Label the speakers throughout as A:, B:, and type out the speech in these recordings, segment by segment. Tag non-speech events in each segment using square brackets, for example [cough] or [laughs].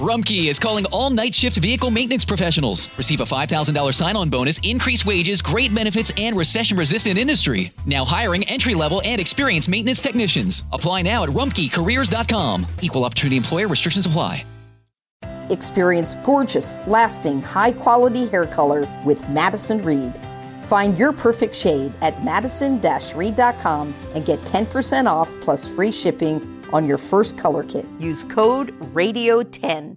A: Rumpke is calling all night shift vehicle maintenance professionals. Receive a $5,000 sign on bonus, increased wages, great benefits, and recession resistant industry. Now hiring entry level and experienced maintenance technicians. Apply now at rumpkecareers.com. Equal opportunity employer restrictions apply.
B: Experience gorgeous, lasting, high quality hair color with Madison Reed. Find your perfect shade at madison reed.com and get 10% off plus free shipping on your first color kit. Use code RADIO10.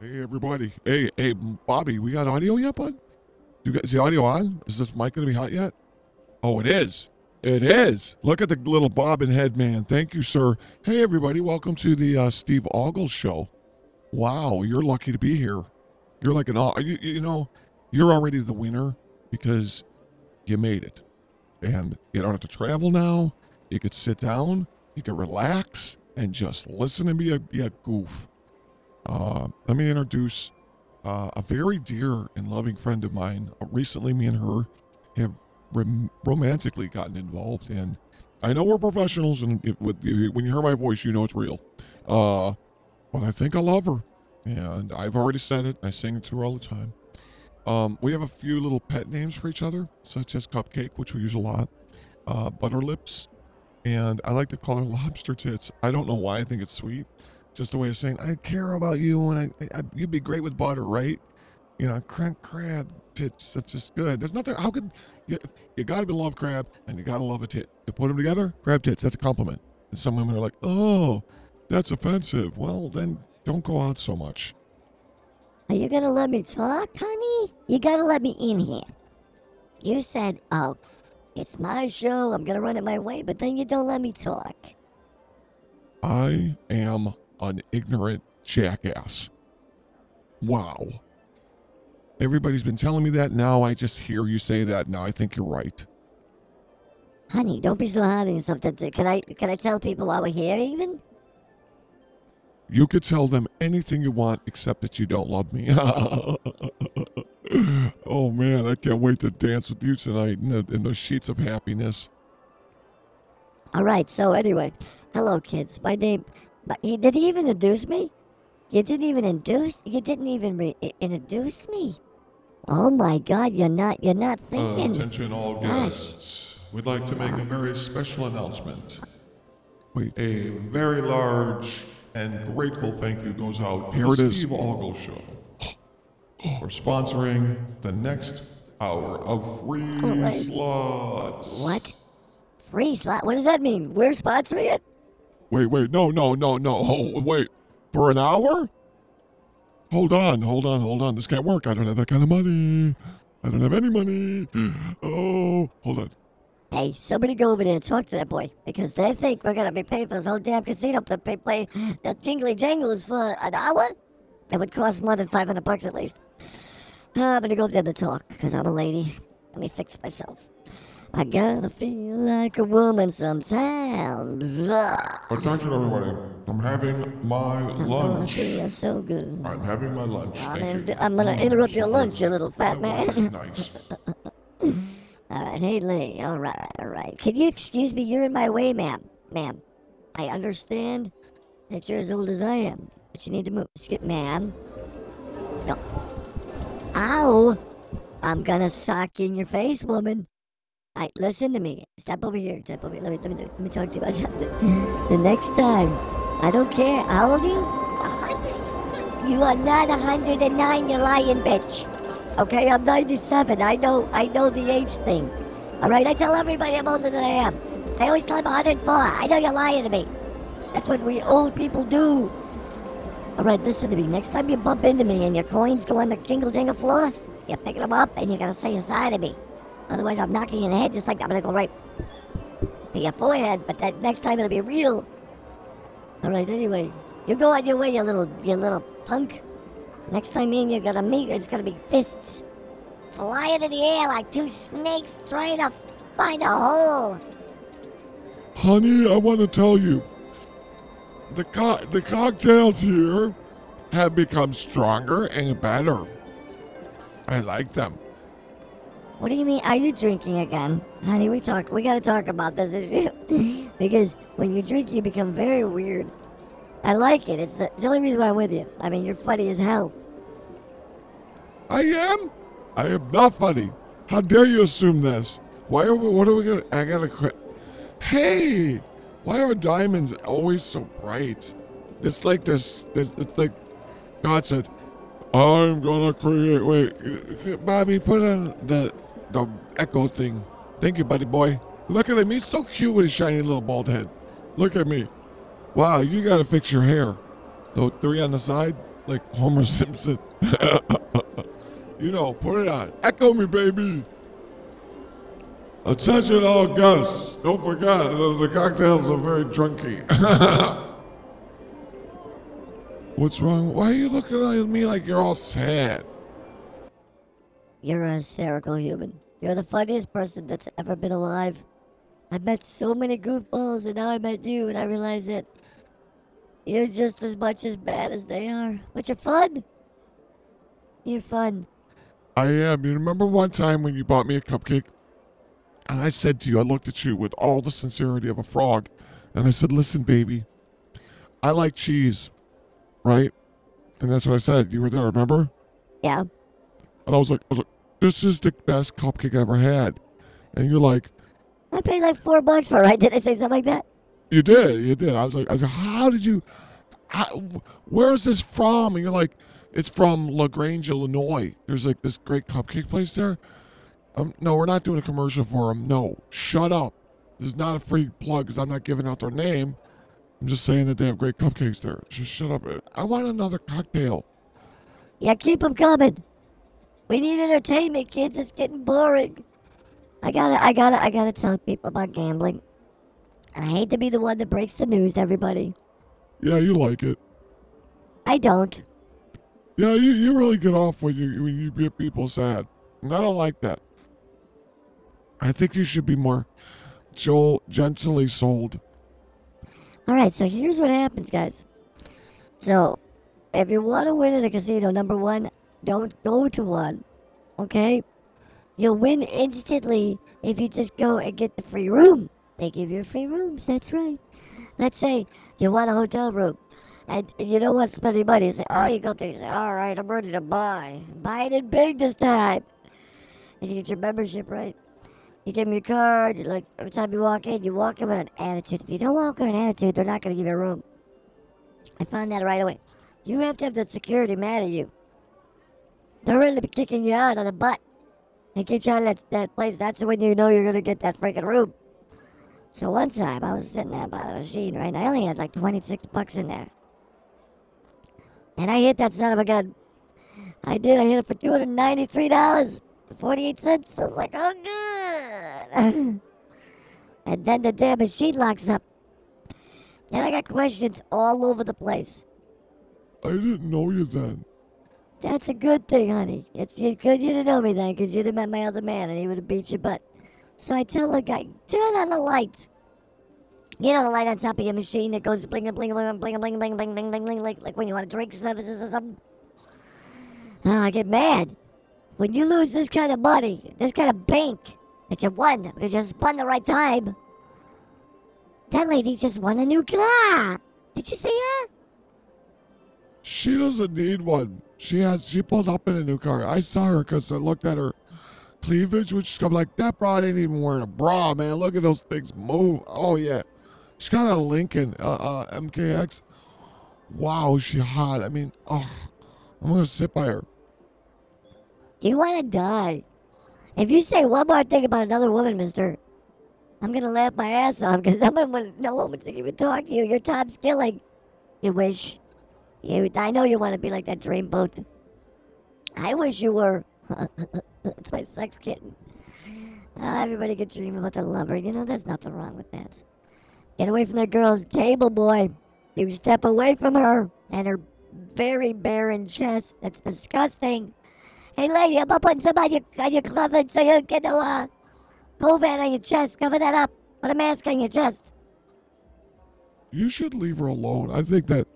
C: Hey everybody. Hey, hey Bobby, we got audio yet, bud? Do you got is the audio on? Is this mic gonna be hot yet? Oh it is. It is. Look at the little bobbin head man. Thank you, sir. Hey everybody, welcome to the uh, Steve Ogles show. Wow, you're lucky to be here. You're like an you, you know, you're already the winner because you made it and you don't have to travel now. You could sit down, you could relax, and just listen to me be a goof. Uh, let me introduce uh, a very dear and loving friend of mine. Uh, recently, me and her have rom- romantically gotten involved, and I know we're professionals, and it, with, when you hear my voice, you know it's real. Uh, but I think I love her, and I've already said it. I sing it to her all the time. Um, we have a few little pet names for each other, such as Cupcake, which we use a lot, uh, Butter Lips, and I like to call her [laughs] Lobster Tits. I don't know why I think it's sweet. Just a way of saying I care about you, and I, I you'd be great with butter, right? You know, crank crab tits. That's just good. There's nothing. How could you? You gotta be love crab, and you gotta love a tit. You put them together, crab tits. That's a compliment. And some women are like, oh, that's offensive. Well, then don't go out so much.
D: Are you gonna let me talk, honey? You gotta let me in here. You said, oh, it's my show, I'm gonna run it my way, but then you don't let me talk.
C: I am an ignorant jackass. Wow. Everybody's been telling me that. Now I just hear you say that. Now I think you're right.
D: Honey, don't be so hard on yourself. Can I can I tell people while we're here even?
C: You could tell them anything you want except that you don't love me. [laughs] oh man, I can't wait to dance with you tonight in, the, in those sheets of happiness.
D: All right, so anyway, hello kids. My name, But did he even introduce me? You didn't even introduce, you didn't even re- introduce me. Oh my god, you're not, you're not uh, thinking.
C: Uh, attention all guests. We'd like to make a very special announcement. Wait. A very large and grateful thank you goes out to the Steve Ogles Show for sponsoring the next hour of free right. slots.
D: What? Free slot? What does that mean? We're sponsoring it?
C: Wait, wait, no, no, no, no. Oh, wait, for an hour? Hold on, hold on, hold on. This can't work. I don't have that kind of money. I don't have any money. [gasps] Oh, hold on.
D: Hey, somebody go over there and talk to that boy because they think we're gonna be paying for this whole damn casino to pay, play the jingly jangles for an hour. That would cost more than 500 bucks at least. [sighs] I'm gonna go up there to talk because I'm a lady. Let me fix myself. I gotta feel like a woman sometimes. [sighs]
C: Attention, everybody. I'm having my lunch.
D: I feel so good.
C: I'm having my lunch.
D: I'm, in, I'm gonna interrupt your lunch, you little fat man.
C: nice. [laughs]
D: All right, hey Lee. All right, all right. Can you excuse me? You're in my way, ma'am. Ma'am, I understand that you're as old as I am, but you need to move. Excuse, ma'am. No. Ow! I'm gonna sock in your face, woman. All right, listen to me. Step over here. Step over here. Let me, let me, let me talk to you about something. [laughs] The next time, I don't care. How old are you? A hundred. You are not a hundred and nine, you lying bitch. Okay, I'm 97. I know I know the age thing. All right, I tell everybody I'm older than I am. I always tell them 104. I know you're lying to me. That's what we old people do. All right, listen to me. Next time you bump into me and your coins go on the jingle jingle floor, you're picking them up and you're gonna say hi to me. Otherwise, I'm knocking you in the head just like I'm gonna go right to your forehead. But that next time it'll be real. All right. Anyway, you go on your way, you little you little punk. Next time me and you are gonna meet, it's gonna be fists flying in the air like two snakes trying to find a hole.
C: Honey, I want to tell you, the co- the cocktails here have become stronger and better. I like them.
D: What do you mean? Are you drinking again, honey? We talk. We gotta talk about this issue. [laughs] Because when you drink, you become very weird. I like it. It's the, it's the only reason why I'm with you. I mean, you're funny as hell.
C: I am? I am not funny. How dare you assume this? Why are we, what are we gonna, I gotta quit. Hey! Why are diamonds always so bright? It's like this, this, it's like God said, I'm gonna create, wait, Bobby, put on the, the echo thing. Thank you, buddy boy. Look at him, he's so cute with his shiny little bald head. Look at me. Wow, you gotta fix your hair. The three on the side, like Homer [laughs] Simpson. you know, put it on. Echo me, baby. Attention all guests. Don't forget, uh, the cocktails are very drunky. [laughs] What's wrong? Why are you looking at me like you're all sad?
D: You're a hysterical human. You're the funniest person that's ever been alive. I've met so many goofballs, and now I met you, and I realize that you're just as much as bad as they are. But you're fun. You're fun.
C: I am. You remember one time when you bought me a cupcake? And I said to you, I looked at you with all the sincerity of a frog, and I said, Listen, baby, I like cheese, right? And that's what I said. You were there, remember?
D: Yeah.
C: And I was like, I was like, this is the best cupcake I ever had. And you're like,
D: I paid like four bucks for it, right? Did I say something like that?
C: You did, you did. I was like, I was like, how did you, how, where is this from? And you're like, it's from LaGrange, Illinois. There's like this great cupcake place there. Um, no, we're not doing a commercial for them. No, shut up. This is not a free plug because I'm not giving out their name. I'm just saying that they have great cupcakes there. Just shut up. I want another cocktail.
D: Yeah, keep them coming. We need entertainment, kids. It's getting boring. I gotta, I gotta, I gotta tell people about gambling. I hate to be the one that breaks the news to everybody.
C: Yeah, you like it.
D: I don't.
C: Yeah, you, you really get off when you when you get people sad. And I don't like that. I think you should be more Joel gently sold.
D: All right, so here's what happens, guys. So, if you want to win at a casino, number one, don't go to one. Okay? You'll win instantly if you just go and get the free room. They give you free rooms, that's right. Let's say you want a hotel room and you don't want spending money. You say, oh, you go there, you say, all right, I'm ready to buy. Buy it in big this time. And you get your membership, right? You give them your card. You like every time you walk in, you walk in with an attitude. If you don't walk in an attitude, they're not going to give you a room. I found that right away. You have to have the security mad at you. They're really kicking you out of the butt. and get you out of that, that place. That's when you know you're going to get that freaking room. So one time I was sitting there by the machine, right? And I only had like 26 bucks in there. And I hit that son of a gun. I did. I hit it for $293. 48 cents. I was like, oh, good. [laughs] and then the damn machine locks up. Then I got questions all over the place.
C: I didn't know you then.
D: That's a good thing, honey. It's, it's good you didn't know me then, because you'd have met my other man and he would have beat your butt. So I tell the guy, turn on the light. You know the light on top of your machine that goes bling bling bling bling bling bling bling bling bling bling like like when you want to drink services or something. Oh, I get mad. When you lose this kind of money, this kind of bank that you won because you spun the right time, that lady just won a new car. Did you see her?
C: She doesn't need one. She has. She pulled up in a new car. I saw her because I looked at her cleavage, which I'm like, that broad ain't even wearing a bra, man. Look at those things move. Oh yeah, she's got a Lincoln uh, uh, MKX. Wow, she hot. I mean, oh, I'm gonna sit by her.
D: Do you want to die? If you say one more thing about another woman, mister, I'm to laugh my ass off because no one, no one would even talk to you. You're Tom Skilling. You wish. You, I know you want to be like that dreamboat. I wish you were. That's my sex kitten. Uh, everybody could dream about their lover. You know, there's nothing wrong with that. Get away from that girl's table, boy. You step away from her and her very barren chest. That's disgusting. Hey, lady, I'm putting some on your, on your clothing so you get no uh, COVID on your chest. Cover that up. Put a mask on your chest.
C: You should leave her alone. I think that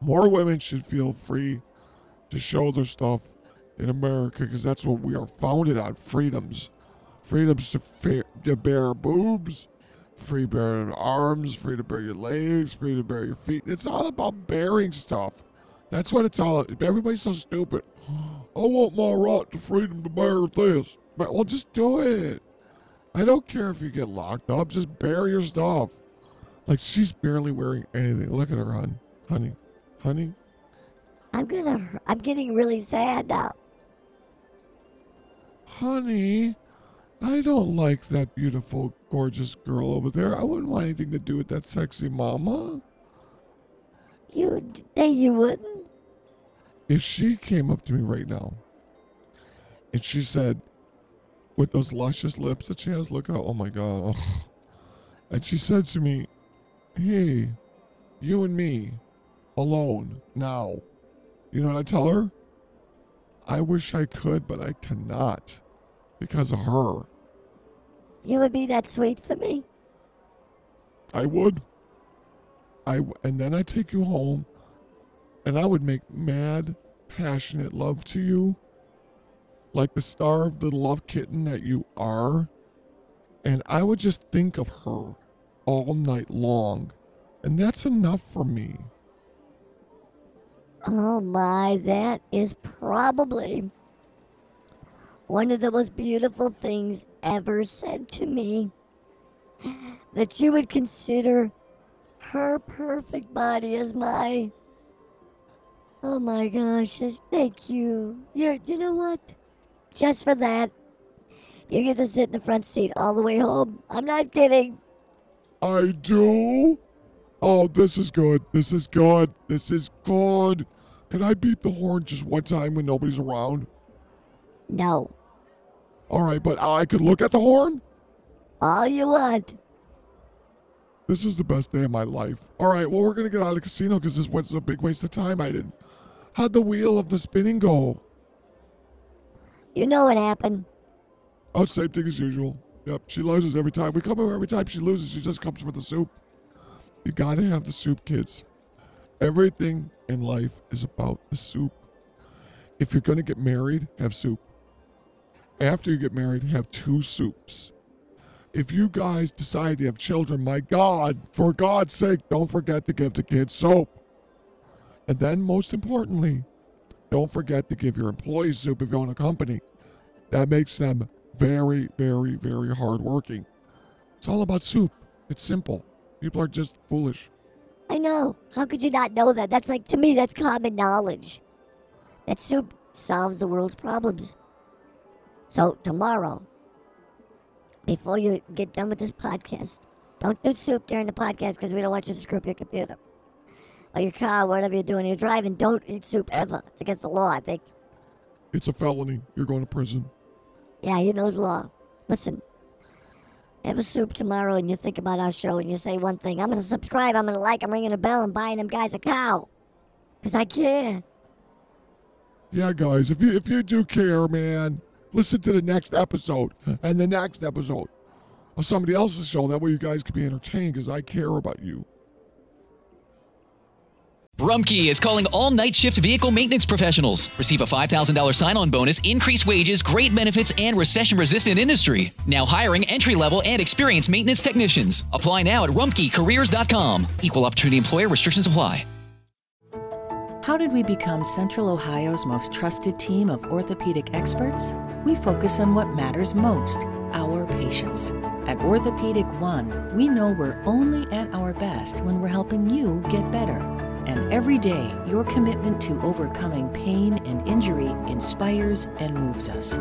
C: more women should feel free to show their stuff in America because that's what we are founded on freedoms. Freedoms to, fa- to bear boobs, free to bear your arms, free to bear your legs, free to bear your feet. It's all about bearing stuff. That's what it's all. About. Everybody's so stupid. [gasps] I want my right to freedom to bear this. But well, just do it. I don't care if you get locked up. Just bear your stuff. Like she's barely wearing anything. Look at her, hon, honey, honey.
D: I'm gonna. I'm getting really sad now.
C: Honey, I don't like that beautiful, gorgeous girl over there. I wouldn't want anything to do with that sexy mama.
D: You think you wouldn't.
C: If she came up to me right now and she said, with those luscious lips that she has, look out, oh my God. oh. And she said to me, Hey, you and me, alone, now. You know what I tell her? I wish I could, but I cannot because of her.
D: You would be that sweet for me.
C: I would. I and then I take you home, and I would make mad, passionate love to you, like the starved little love kitten that you are, and I would just think of her all night long, and that's enough for me.
D: Oh my, that is probably one of the most beautiful things ever said to me. That you would consider her perfect body as my. Oh my gosh, thank you. You're, you know what? Just for that, you get to sit in the front seat all the way home. I'm not kidding.
C: I do? Oh, this is good. This is good. This is good. Can I beat the horn just one time when nobody's around?
D: No,
C: All right, but I could look at the horn?
D: all you want.
C: This is the best day of my life. All right, well, we're going to get out of the casino because this was a big waste of time. I didn't. How'd the wheel of the spinning go?
D: You know what happened?
C: Oh, same thing as usual. Yep, she loses every time. We come over every time she loses. She just comes for the soup. You gotta have the soup, kids. Everything in life is about the soup. If you're gonna get married, have soup. After you get married, have two soups. If you guys decide to have children, my God, for God's sake, don't forget to give the kids soap. And then, most importantly, don't forget to give your employees soup if you own a company. That makes them very, very, very hardworking. It's all about soup. It's simple. People are just foolish.
D: I know. How could you not know that? That's like, to me, that's common knowledge. That soup solves the world's problems. So, tomorrow, before you get done with this podcast, don't do soup during the podcast because we don't want you to screw up your computer. Or your car, whatever you're doing. You're driving, don't eat soup ever. It's against the law, I think.
C: It's a felony. You're going to prison.
D: Yeah, he knows law. Listen, have a soup tomorrow and you think about our show and you say one thing I'm going to subscribe, I'm going to like, I'm ringing a bell, and buying them guys a cow. Because I care.
C: Yeah, guys, if you if you do care, man, listen to the next episode and the next episode of somebody else's show. That way you guys can be entertained because I care about you.
A: Rumpke is calling all night shift vehicle maintenance professionals. Receive a $5,000 sign on bonus, increased wages, great benefits, and recession resistant industry. Now hiring entry level and experienced maintenance technicians. Apply now at rumpkecareers.com. Equal opportunity employer restrictions apply.
E: How did we become Central Ohio's most trusted team of orthopedic experts? We focus on what matters most our patients. At Orthopedic One, we know we're only at our best when we're helping you get better. And every day, your commitment to overcoming pain and injury inspires and moves us.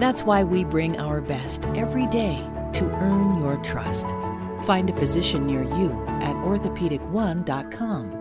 E: That's why we bring our best every day to earn your trust. Find a physician near you at orthopedic1.com.